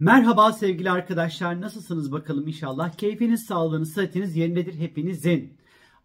Merhaba sevgili arkadaşlar nasılsınız bakalım inşallah. Keyfiniz, sağlığınız, sıhhatiniz yerindedir hepinizin.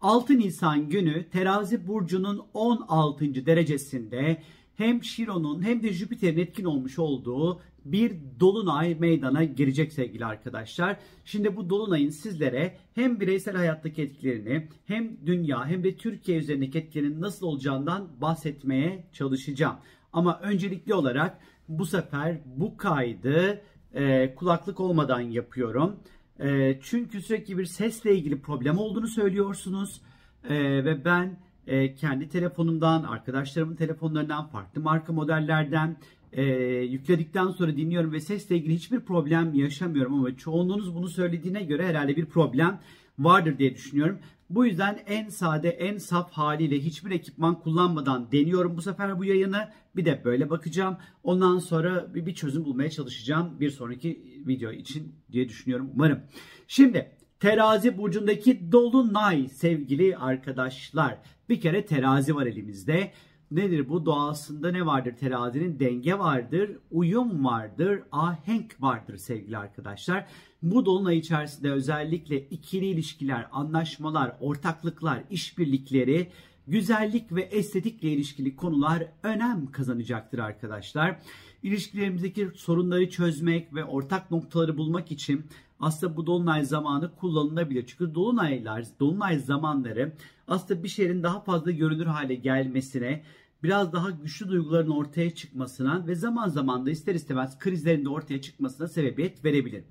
6 Nisan günü terazi burcunun 16. derecesinde hem Şiron'un hem de Jüpiter'in etkin olmuş olduğu bir dolunay meydana girecek sevgili arkadaşlar. Şimdi bu dolunayın sizlere hem bireysel hayattaki etkilerini hem dünya hem de Türkiye üzerindeki etkilerinin nasıl olacağından bahsetmeye çalışacağım. Ama öncelikli olarak bu sefer bu kaydı e, kulaklık olmadan yapıyorum. E, çünkü sürekli bir sesle ilgili problem olduğunu söylüyorsunuz. E, ve ben e, kendi telefonumdan, arkadaşlarımın telefonlarından, farklı marka modellerden e, yükledikten sonra dinliyorum ve sesle ilgili hiçbir problem yaşamıyorum ama çoğunluğunuz bunu söylediğine göre herhalde bir problem vardır diye düşünüyorum. Bu yüzden en sade, en saf haliyle hiçbir ekipman kullanmadan deniyorum bu sefer bu yayını. Bir de böyle bakacağım. Ondan sonra bir, çözüm bulmaya çalışacağım bir sonraki video için diye düşünüyorum umarım. Şimdi terazi burcundaki dolunay sevgili arkadaşlar. Bir kere terazi var elimizde. Nedir bu? Doğasında ne vardır terazinin? Denge vardır, uyum vardır, ahenk vardır sevgili arkadaşlar. Bu dolunay içerisinde özellikle ikili ilişkiler, anlaşmalar, ortaklıklar, işbirlikleri, güzellik ve estetikle ilişkili konular önem kazanacaktır arkadaşlar. İlişkilerimizdeki sorunları çözmek ve ortak noktaları bulmak için aslında bu dolunay zamanı kullanılabilir. Çünkü dolunaylar, dolunay zamanları aslında bir şeyin daha fazla görünür hale gelmesine, biraz daha güçlü duyguların ortaya çıkmasına ve zaman zaman da ister istemez krizlerin de ortaya çıkmasına sebebiyet verebilir.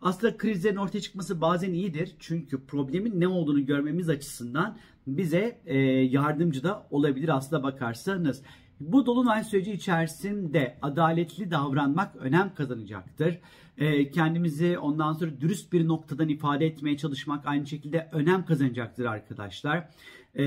Aslında krizlerin ortaya çıkması bazen iyidir. Çünkü problemin ne olduğunu görmemiz açısından bize e, yardımcı da olabilir aslında bakarsanız. Bu dolunay süreci içerisinde adaletli davranmak önem kazanacaktır. E, kendimizi ondan sonra dürüst bir noktadan ifade etmeye çalışmak aynı şekilde önem kazanacaktır arkadaşlar. E,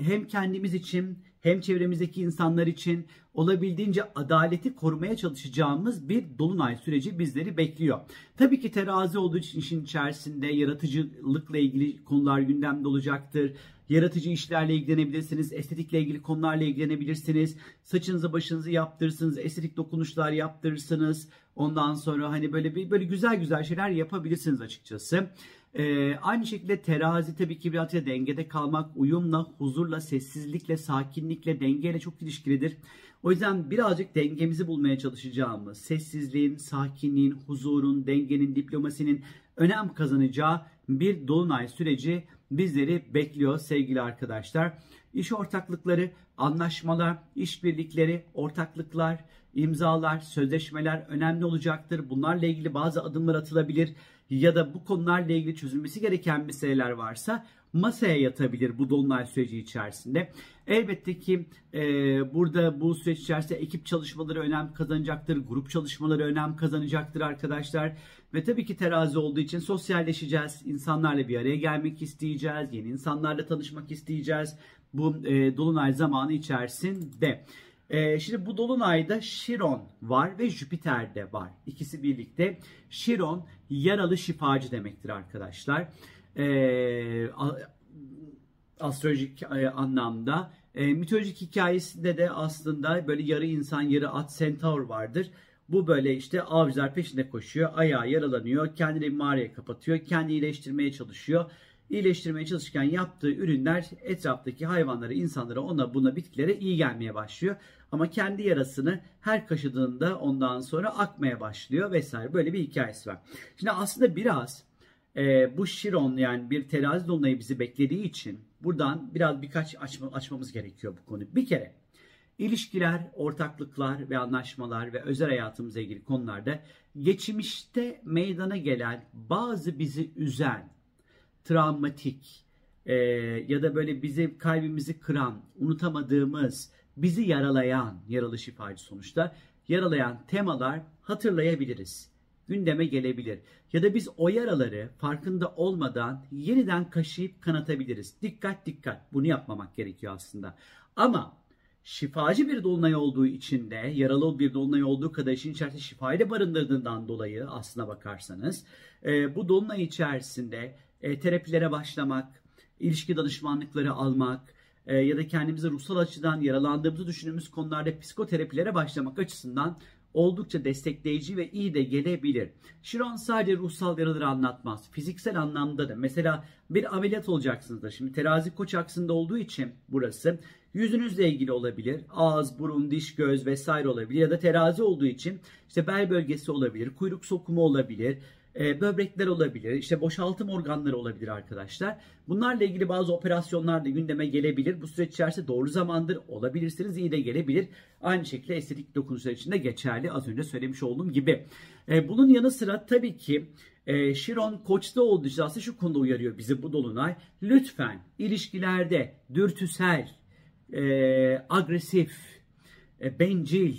hem kendimiz için hem çevremizdeki insanlar için olabildiğince adaleti korumaya çalışacağımız bir dolunay süreci bizleri bekliyor. Tabii ki terazi olduğu için işin içerisinde yaratıcılıkla ilgili konular gündemde olacaktır. Yaratıcı işlerle ilgilenebilirsiniz, estetikle ilgili konularla ilgilenebilirsiniz. Saçınızı başınızı yaptırırsınız, estetik dokunuşlar yaptırırsınız. Ondan sonra hani böyle bir böyle güzel güzel şeyler yapabilirsiniz açıkçası. Ee, aynı şekilde terazi tabii ki birazcık dengede kalmak, uyumla, huzurla, sessizlikle, sakinlikle, dengeyle çok ilişkilidir. O yüzden birazcık dengemizi bulmaya çalışacağımız, sessizliğin, sakinliğin, huzurun, dengenin, diplomasinin önem kazanacağı bir dolunay süreci bizleri bekliyor sevgili arkadaşlar. İş ortaklıkları, anlaşmalar, işbirlikleri, ortaklıklar, imzalar, sözleşmeler önemli olacaktır. Bunlarla ilgili bazı adımlar atılabilir ya da bu konularla ilgili çözülmesi gereken meseleler varsa masaya yatabilir bu dolunay süreci içerisinde. Elbette ki e, burada bu süreç içerisinde ekip çalışmaları önem kazanacaktır, grup çalışmaları önem kazanacaktır arkadaşlar. Ve tabii ki terazi olduğu için sosyalleşeceğiz, insanlarla bir araya gelmek isteyeceğiz, yeni insanlarla tanışmak isteyeceğiz bu e, dolunay zamanı içerisinde. Ee, şimdi bu dolunayda Şiron var ve Jüpiter de var. İkisi birlikte. Şiron yaralı şifacı demektir arkadaşlar. Ee, astrolojik e, anlamda. E, mitolojik hikayesinde de aslında böyle yarı insan yarı at centaur vardır. Bu böyle işte avcılar peşinde koşuyor, ayağı yaralanıyor, kendini mağaraya kapatıyor, kendi iyileştirmeye çalışıyor iyileştirmeye çalışırken yaptığı ürünler etraftaki hayvanlara, insanlara, ona buna bitkilere iyi gelmeye başlıyor. Ama kendi yarasını her kaşıdığında ondan sonra akmaya başlıyor vesaire. Böyle bir hikayesi var. Şimdi aslında biraz e, bu Şiron yani bir terazi dolunayı bizi beklediği için buradan biraz birkaç açma, açmamız gerekiyor bu konu. Bir kere ilişkiler, ortaklıklar ve anlaşmalar ve özel hayatımızla ilgili konularda geçmişte meydana gelen bazı bizi üzen, travmatik e, ya da böyle bizi kalbimizi kıran, unutamadığımız, bizi yaralayan, yaralı şifacı sonuçta, yaralayan temalar hatırlayabiliriz. Gündeme gelebilir. Ya da biz o yaraları farkında olmadan yeniden kaşıyıp kanatabiliriz. Dikkat dikkat. Bunu yapmamak gerekiyor aslında. Ama şifacı bir dolunay olduğu için de yaralı bir dolunay olduğu kadar işin içerisinde şifayı da barındırdığından dolayı aslına bakarsanız e, bu dolunay içerisinde e, terapilere başlamak, ilişki danışmanlıkları almak e, ya da kendimizi ruhsal açıdan yaralandığımızı düşündüğümüz konularda psikoterapilere başlamak açısından oldukça destekleyici ve iyi de gelebilir. Şiron sadece ruhsal yaraları anlatmaz. Fiziksel anlamda da mesela bir ameliyat olacaksınız da şimdi terazi koç aksında olduğu için burası yüzünüzle ilgili olabilir. Ağız, burun, diş, göz vesaire olabilir ya da terazi olduğu için işte bel bölgesi olabilir, kuyruk sokumu olabilir, e, böbrekler olabilir, işte boşaltım organları olabilir arkadaşlar. Bunlarla ilgili bazı operasyonlar da gündeme gelebilir. Bu süreç içerisinde doğru zamandır olabilirsiniz, iyi de gelebilir. Aynı şekilde estetik dokunuşlar için de geçerli. Az önce söylemiş olduğum gibi. E, bunun yanı sıra tabii ki e, Şiron Koç'ta olduğu için aslında şu konuda uyarıyor bizi bu dolunay. Lütfen ilişkilerde dürtüsel, e, agresif, e, bencil,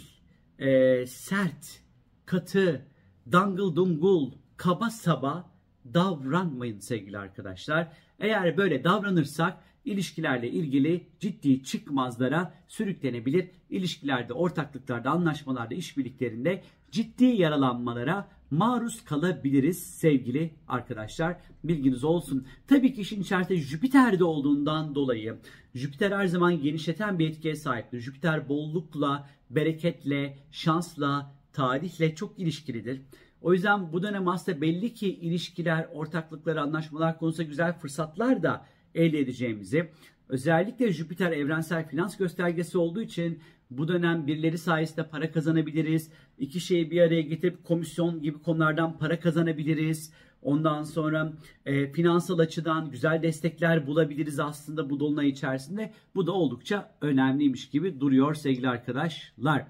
e, sert, katı, dangıl dungul, kaba saba davranmayın sevgili arkadaşlar. Eğer böyle davranırsak ilişkilerle ilgili ciddi çıkmazlara sürüklenebilir. İlişkilerde, ortaklıklarda, anlaşmalarda, işbirliklerinde ciddi yaralanmalara maruz kalabiliriz sevgili arkadaşlar. Bilginiz olsun. Tabii ki işin içerisinde Jüpiter'de olduğundan dolayı Jüpiter her zaman genişleten bir etkiye sahiptir. Jüpiter bollukla, bereketle, şansla, tarihle çok ilişkilidir. O yüzden bu dönem aslında belli ki ilişkiler, ortaklıklar, anlaşmalar konusunda güzel fırsatlar da elde edeceğimizi, özellikle Jüpiter evrensel finans göstergesi olduğu için bu dönem birileri sayesinde para kazanabiliriz. İki şeyi bir araya getirip komisyon gibi konulardan para kazanabiliriz. Ondan sonra e, finansal açıdan güzel destekler bulabiliriz aslında bu dolunay içerisinde. Bu da oldukça önemliymiş gibi duruyor sevgili arkadaşlar.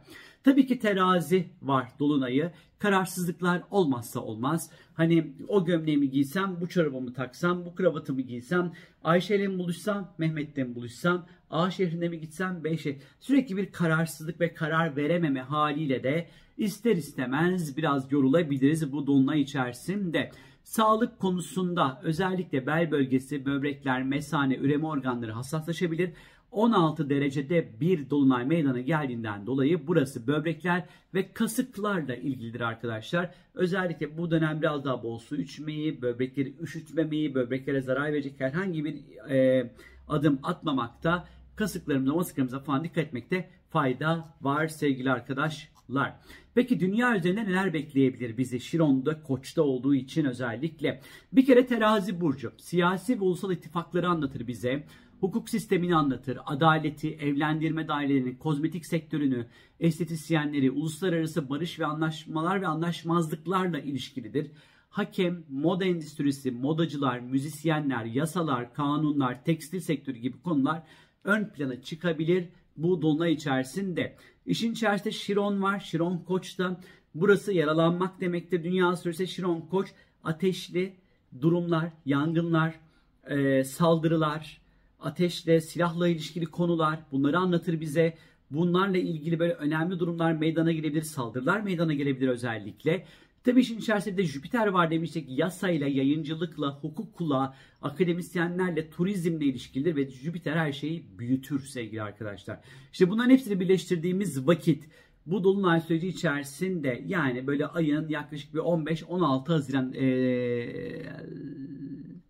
Tabii ki terazi var dolunayı. Kararsızlıklar olmazsa olmaz. Hani o gömleğimi giysem, bu çorabımı taksam, bu kravatımı giysem, Ayşe ile mi buluşsam, Mehmet'le mi buluşsam, A şehrine mi gitsem, B şehrine. Sürekli bir kararsızlık ve karar verememe haliyle de ister istemez biraz yorulabiliriz bu dolunay içerisinde. Sağlık konusunda özellikle bel bölgesi, böbrekler, mesane, üreme organları hassaslaşabilir. 16 derecede bir dolunay meydana geldiğinden dolayı burası böbrekler ve kasıklarla ilgilidir arkadaşlar. Özellikle bu dönem biraz daha bol su içmeyi, böbrekleri üşütmemeyi, böbreklere zarar verecek herhangi bir e, adım atmamakta, kasıklarımıza, masıklarımıza falan dikkat etmekte fayda var sevgili arkadaşlar. Peki dünya üzerinde neler bekleyebilir bizi Şiron'da, Koç'ta olduğu için özellikle? Bir kere terazi burcu. Siyasi ve ulusal ittifakları anlatır bize hukuk sistemini anlatır, adaleti, evlendirme dairelerini, kozmetik sektörünü, estetisyenleri, uluslararası barış ve anlaşmalar ve anlaşmazlıklarla ilişkilidir. Hakem, moda endüstrisi, modacılar, müzisyenler, yasalar, kanunlar, tekstil sektörü gibi konular ön plana çıkabilir bu dolunay içerisinde. İşin içerisinde Şiron var. Şiron Koç'ta burası yaralanmak demektir. Dünya süresi Şiron Koç ateşli durumlar, yangınlar, e, saldırılar, ateşle, silahla ilişkili konular bunları anlatır bize. Bunlarla ilgili böyle önemli durumlar meydana gelebilir, saldırılar meydana gelebilir özellikle. Tabii işin içerisinde de Jüpiter var demiştik. Yasayla, yayıncılıkla, hukukla, akademisyenlerle, turizmle ilişkilidir ve Jüpiter her şeyi büyütür sevgili arkadaşlar. İşte bunların hepsini birleştirdiğimiz vakit bu dolunay süreci içerisinde yani böyle ayın yaklaşık bir 15-16 Haziran ee,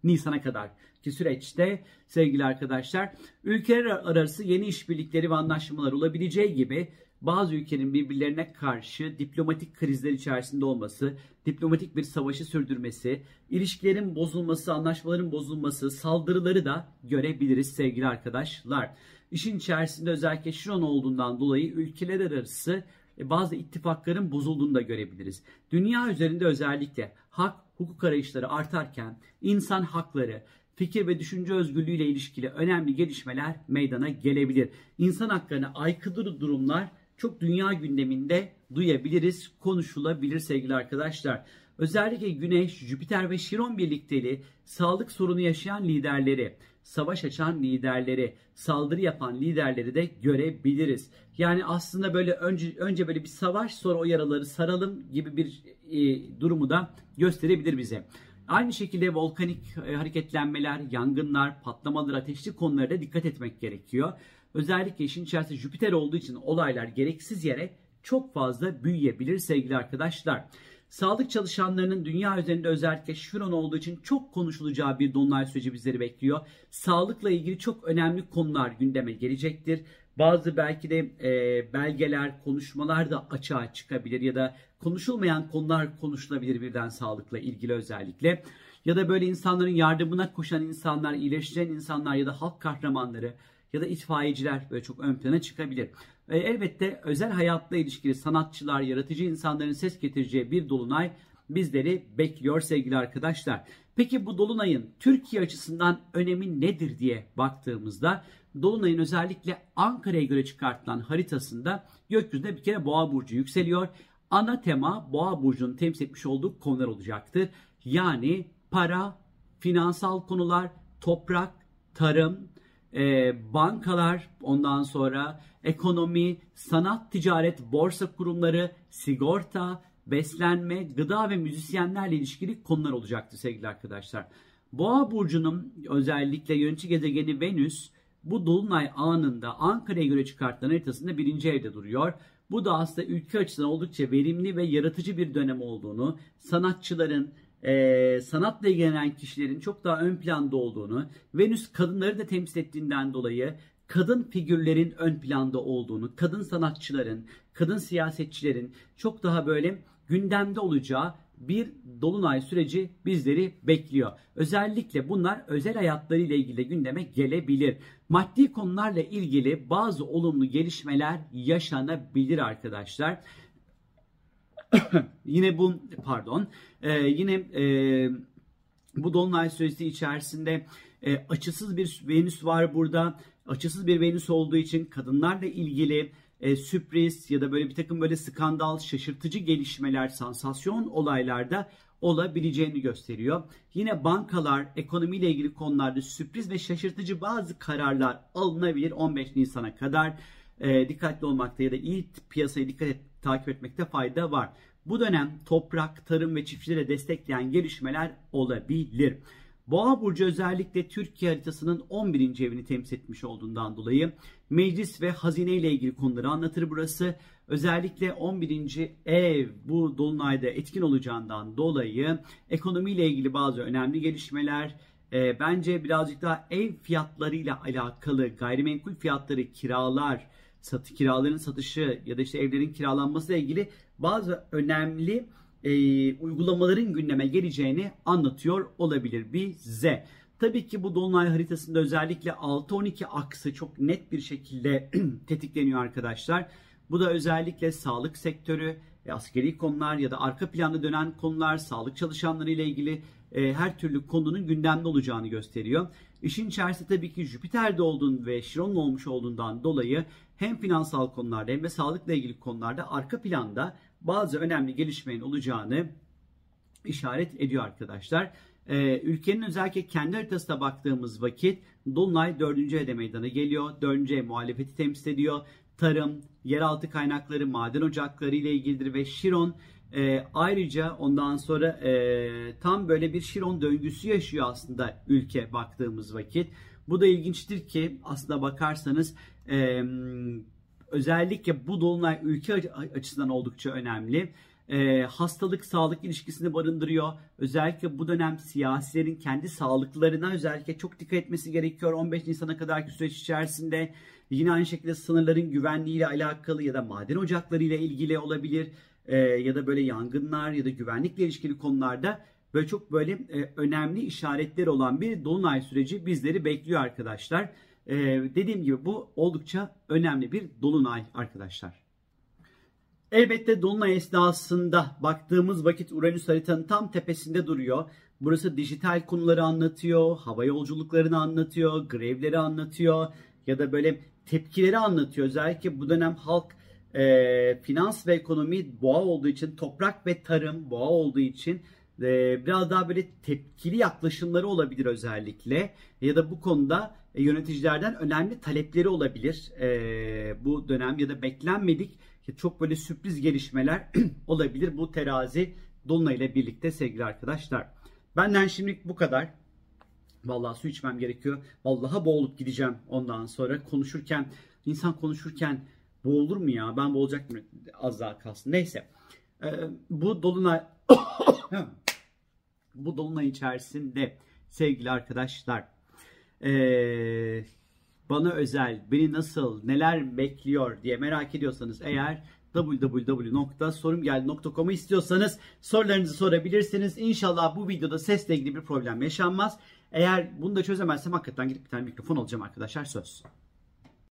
Nisan'a kadar ki süreçte sevgili arkadaşlar ülkeler arası yeni işbirlikleri ve anlaşmalar olabileceği gibi bazı ülkenin birbirlerine karşı diplomatik krizler içerisinde olması, diplomatik bir savaşı sürdürmesi, ilişkilerin bozulması, anlaşmaların bozulması, saldırıları da görebiliriz sevgili arkadaşlar. İşin içerisinde özellikle Şiron olduğundan dolayı ülkeler arası e, bazı ittifakların bozulduğunu da görebiliriz. Dünya üzerinde özellikle hak, hukuk arayışları artarken insan hakları, fikir ve düşünce özgürlüğüyle ilişkili önemli gelişmeler meydana gelebilir. İnsan haklarına aykırı durumlar çok dünya gündeminde duyabiliriz, konuşulabilir sevgili arkadaşlar. Özellikle Güneş, Jüpiter ve Şiron birlikteliği sağlık sorunu yaşayan liderleri, savaş açan liderleri, saldırı yapan liderleri de görebiliriz. Yani aslında böyle önce önce böyle bir savaş sonra o yaraları saralım gibi bir e, durumu da gösterebilir bize. Aynı şekilde volkanik e, hareketlenmeler, yangınlar, patlamalar, ateşli konulara da dikkat etmek gerekiyor. Özellikle işin içerisinde Jüpiter olduğu için olaylar gereksiz yere çok fazla büyüyebilir sevgili arkadaşlar. Sağlık çalışanlarının dünya üzerinde özellikle şuron olduğu için çok konuşulacağı bir dolunay süreci bizleri bekliyor. Sağlıkla ilgili çok önemli konular gündeme gelecektir. Bazı belki de e, belgeler, konuşmalar da açığa çıkabilir ya da konuşulmayan konular konuşulabilir birden sağlıkla ilgili özellikle. Ya da böyle insanların yardımına koşan insanlar, iyileştiren insanlar ya da halk kahramanları ya da itfaiyeciler böyle çok ön plana çıkabilir. E, elbette özel hayatla ilişkili sanatçılar, yaratıcı insanların ses getireceği bir dolunay bizleri bekliyor sevgili arkadaşlar. Peki bu dolunayın Türkiye açısından önemi nedir diye baktığımızda dolunayın özellikle Ankara'ya göre çıkartılan haritasında gökyüzünde bir kere Boğa burcu yükseliyor. Ana tema Boğa burcunun temsil etmiş olduğu konular olacaktır. Yani para, finansal konular, toprak, tarım, e, bankalar, ondan sonra ekonomi, sanat, ticaret, borsa kurumları, sigorta, beslenme, gıda ve müzisyenlerle ilişkili konular olacaktı sevgili arkadaşlar. Boğa burcunun özellikle yönetici gezegeni Venüs bu dolunay anında Ankara'ya göre çıkartılan haritasında birinci evde duruyor. Bu da aslında ülke açısından oldukça verimli ve yaratıcı bir dönem olduğunu, sanatçıların, e, sanatla ilgilenen kişilerin çok daha ön planda olduğunu, Venüs kadınları da temsil ettiğinden dolayı kadın figürlerin ön planda olduğunu, kadın sanatçıların, kadın siyasetçilerin çok daha böyle gündemde olacağı bir dolunay süreci bizleri bekliyor. Özellikle bunlar özel hayatlarıyla ilgili gündeme gelebilir. Maddi konularla ilgili bazı olumlu gelişmeler yaşanabilir arkadaşlar. yine bu pardon e, yine e, bu dolunay süresi içerisinde e, açısız bir Venüs var burada. Açısız bir Venüs olduğu için kadınlarla ilgili e, sürpriz ya da böyle bir takım böyle skandal, şaşırtıcı gelişmeler, sansasyon olaylarda olabileceğini gösteriyor. Yine bankalar, ekonomiyle ilgili konularda sürpriz ve şaşırtıcı bazı kararlar alınabilir 15 Nisan'a kadar. E, dikkatli olmakta ya da iyi piyasayı dikkat et, takip etmekte fayda var. Bu dönem toprak, tarım ve çiftçilere destekleyen gelişmeler olabilir. Boğa burcu özellikle Türkiye haritasının 11. evini temsil etmiş olduğundan dolayı meclis ve hazine ile ilgili konuları anlatır burası. Özellikle 11. ev bu dolunayda etkin olacağından dolayı ekonomiyle ilgili bazı önemli gelişmeler, e, bence birazcık daha ev fiyatlarıyla alakalı gayrimenkul fiyatları, kiralar, satı kiraların satışı ya da işte evlerin kiralanması ile ilgili bazı önemli e, uygulamaların gündeme geleceğini anlatıyor olabilir bize. Tabii ki bu dolunay haritasında özellikle 6-12 aksı çok net bir şekilde tetikleniyor arkadaşlar. Bu da özellikle sağlık sektörü, e, askeri konular ya da arka planda dönen konular, sağlık çalışanları ile ilgili e, her türlü konunun gündemde olacağını gösteriyor. İşin içerisinde tabii ki Jüpiter'de olduğun ve Şiron'un olmuş olduğundan dolayı hem finansal konularda hem de sağlıkla ilgili konularda arka planda bazı önemli gelişmenin olacağını işaret ediyor arkadaşlar. Ee, ülkenin özellikle kendi haritasına baktığımız vakit Dolunay 4. evde meydana geliyor. 4. ev muhalefeti temsil ediyor. Tarım, yeraltı kaynakları, maden ocakları ile ilgilidir ve Şiron e, ayrıca ondan sonra e, tam böyle bir Şiron döngüsü yaşıyor aslında ülke baktığımız vakit. Bu da ilginçtir ki aslında bakarsanız e, özellikle bu dolunay ülke açısından oldukça önemli. E, hastalık sağlık ilişkisini barındırıyor. Özellikle bu dönem siyasilerin kendi sağlıklarına özellikle çok dikkat etmesi gerekiyor 15 Nisan'a kadarki süreç içerisinde. Yine aynı şekilde sınırların güvenliğiyle alakalı ya da maden ocakları ile ilgili olabilir. E, ya da böyle yangınlar ya da güvenlikle ilişkili konularda böyle çok böyle e, önemli işaretler olan bir dolunay süreci bizleri bekliyor arkadaşlar. Ee, dediğim gibi bu oldukça önemli bir dolunay arkadaşlar. Elbette dolunay esnasında baktığımız vakit Uranüs haritanın tam tepesinde duruyor. Burası dijital konuları anlatıyor, hava yolculuklarını anlatıyor, grevleri anlatıyor ya da böyle tepkileri anlatıyor. Özellikle bu dönem halk e, finans ve ekonomi boğa olduğu için, toprak ve tarım boğa olduğu için e, biraz daha böyle tepkili yaklaşımları olabilir özellikle. Ya da bu konuda e, yöneticilerden önemli talepleri olabilir e, bu dönem ya da beklenmedik çok böyle sürpriz gelişmeler olabilir bu terazi dolunay ile birlikte sevgili arkadaşlar. Benden şimdilik bu kadar. Vallahi su içmem gerekiyor. Vallahi boğulup gideceğim ondan sonra konuşurken insan konuşurken boğulur mu ya? Ben boğulacak mı? Az daha kalsın. Neyse. Ee, bu dolunay Bu dolunay içerisinde sevgili arkadaşlar ee, bana özel, beni nasıl, neler bekliyor diye merak ediyorsanız eğer www.sorumgeldi.com'u istiyorsanız sorularınızı sorabilirsiniz. İnşallah bu videoda sesle ilgili bir problem yaşanmaz. Eğer bunu da çözemezsem hakikaten gidip bir tane mikrofon alacağım arkadaşlar söz.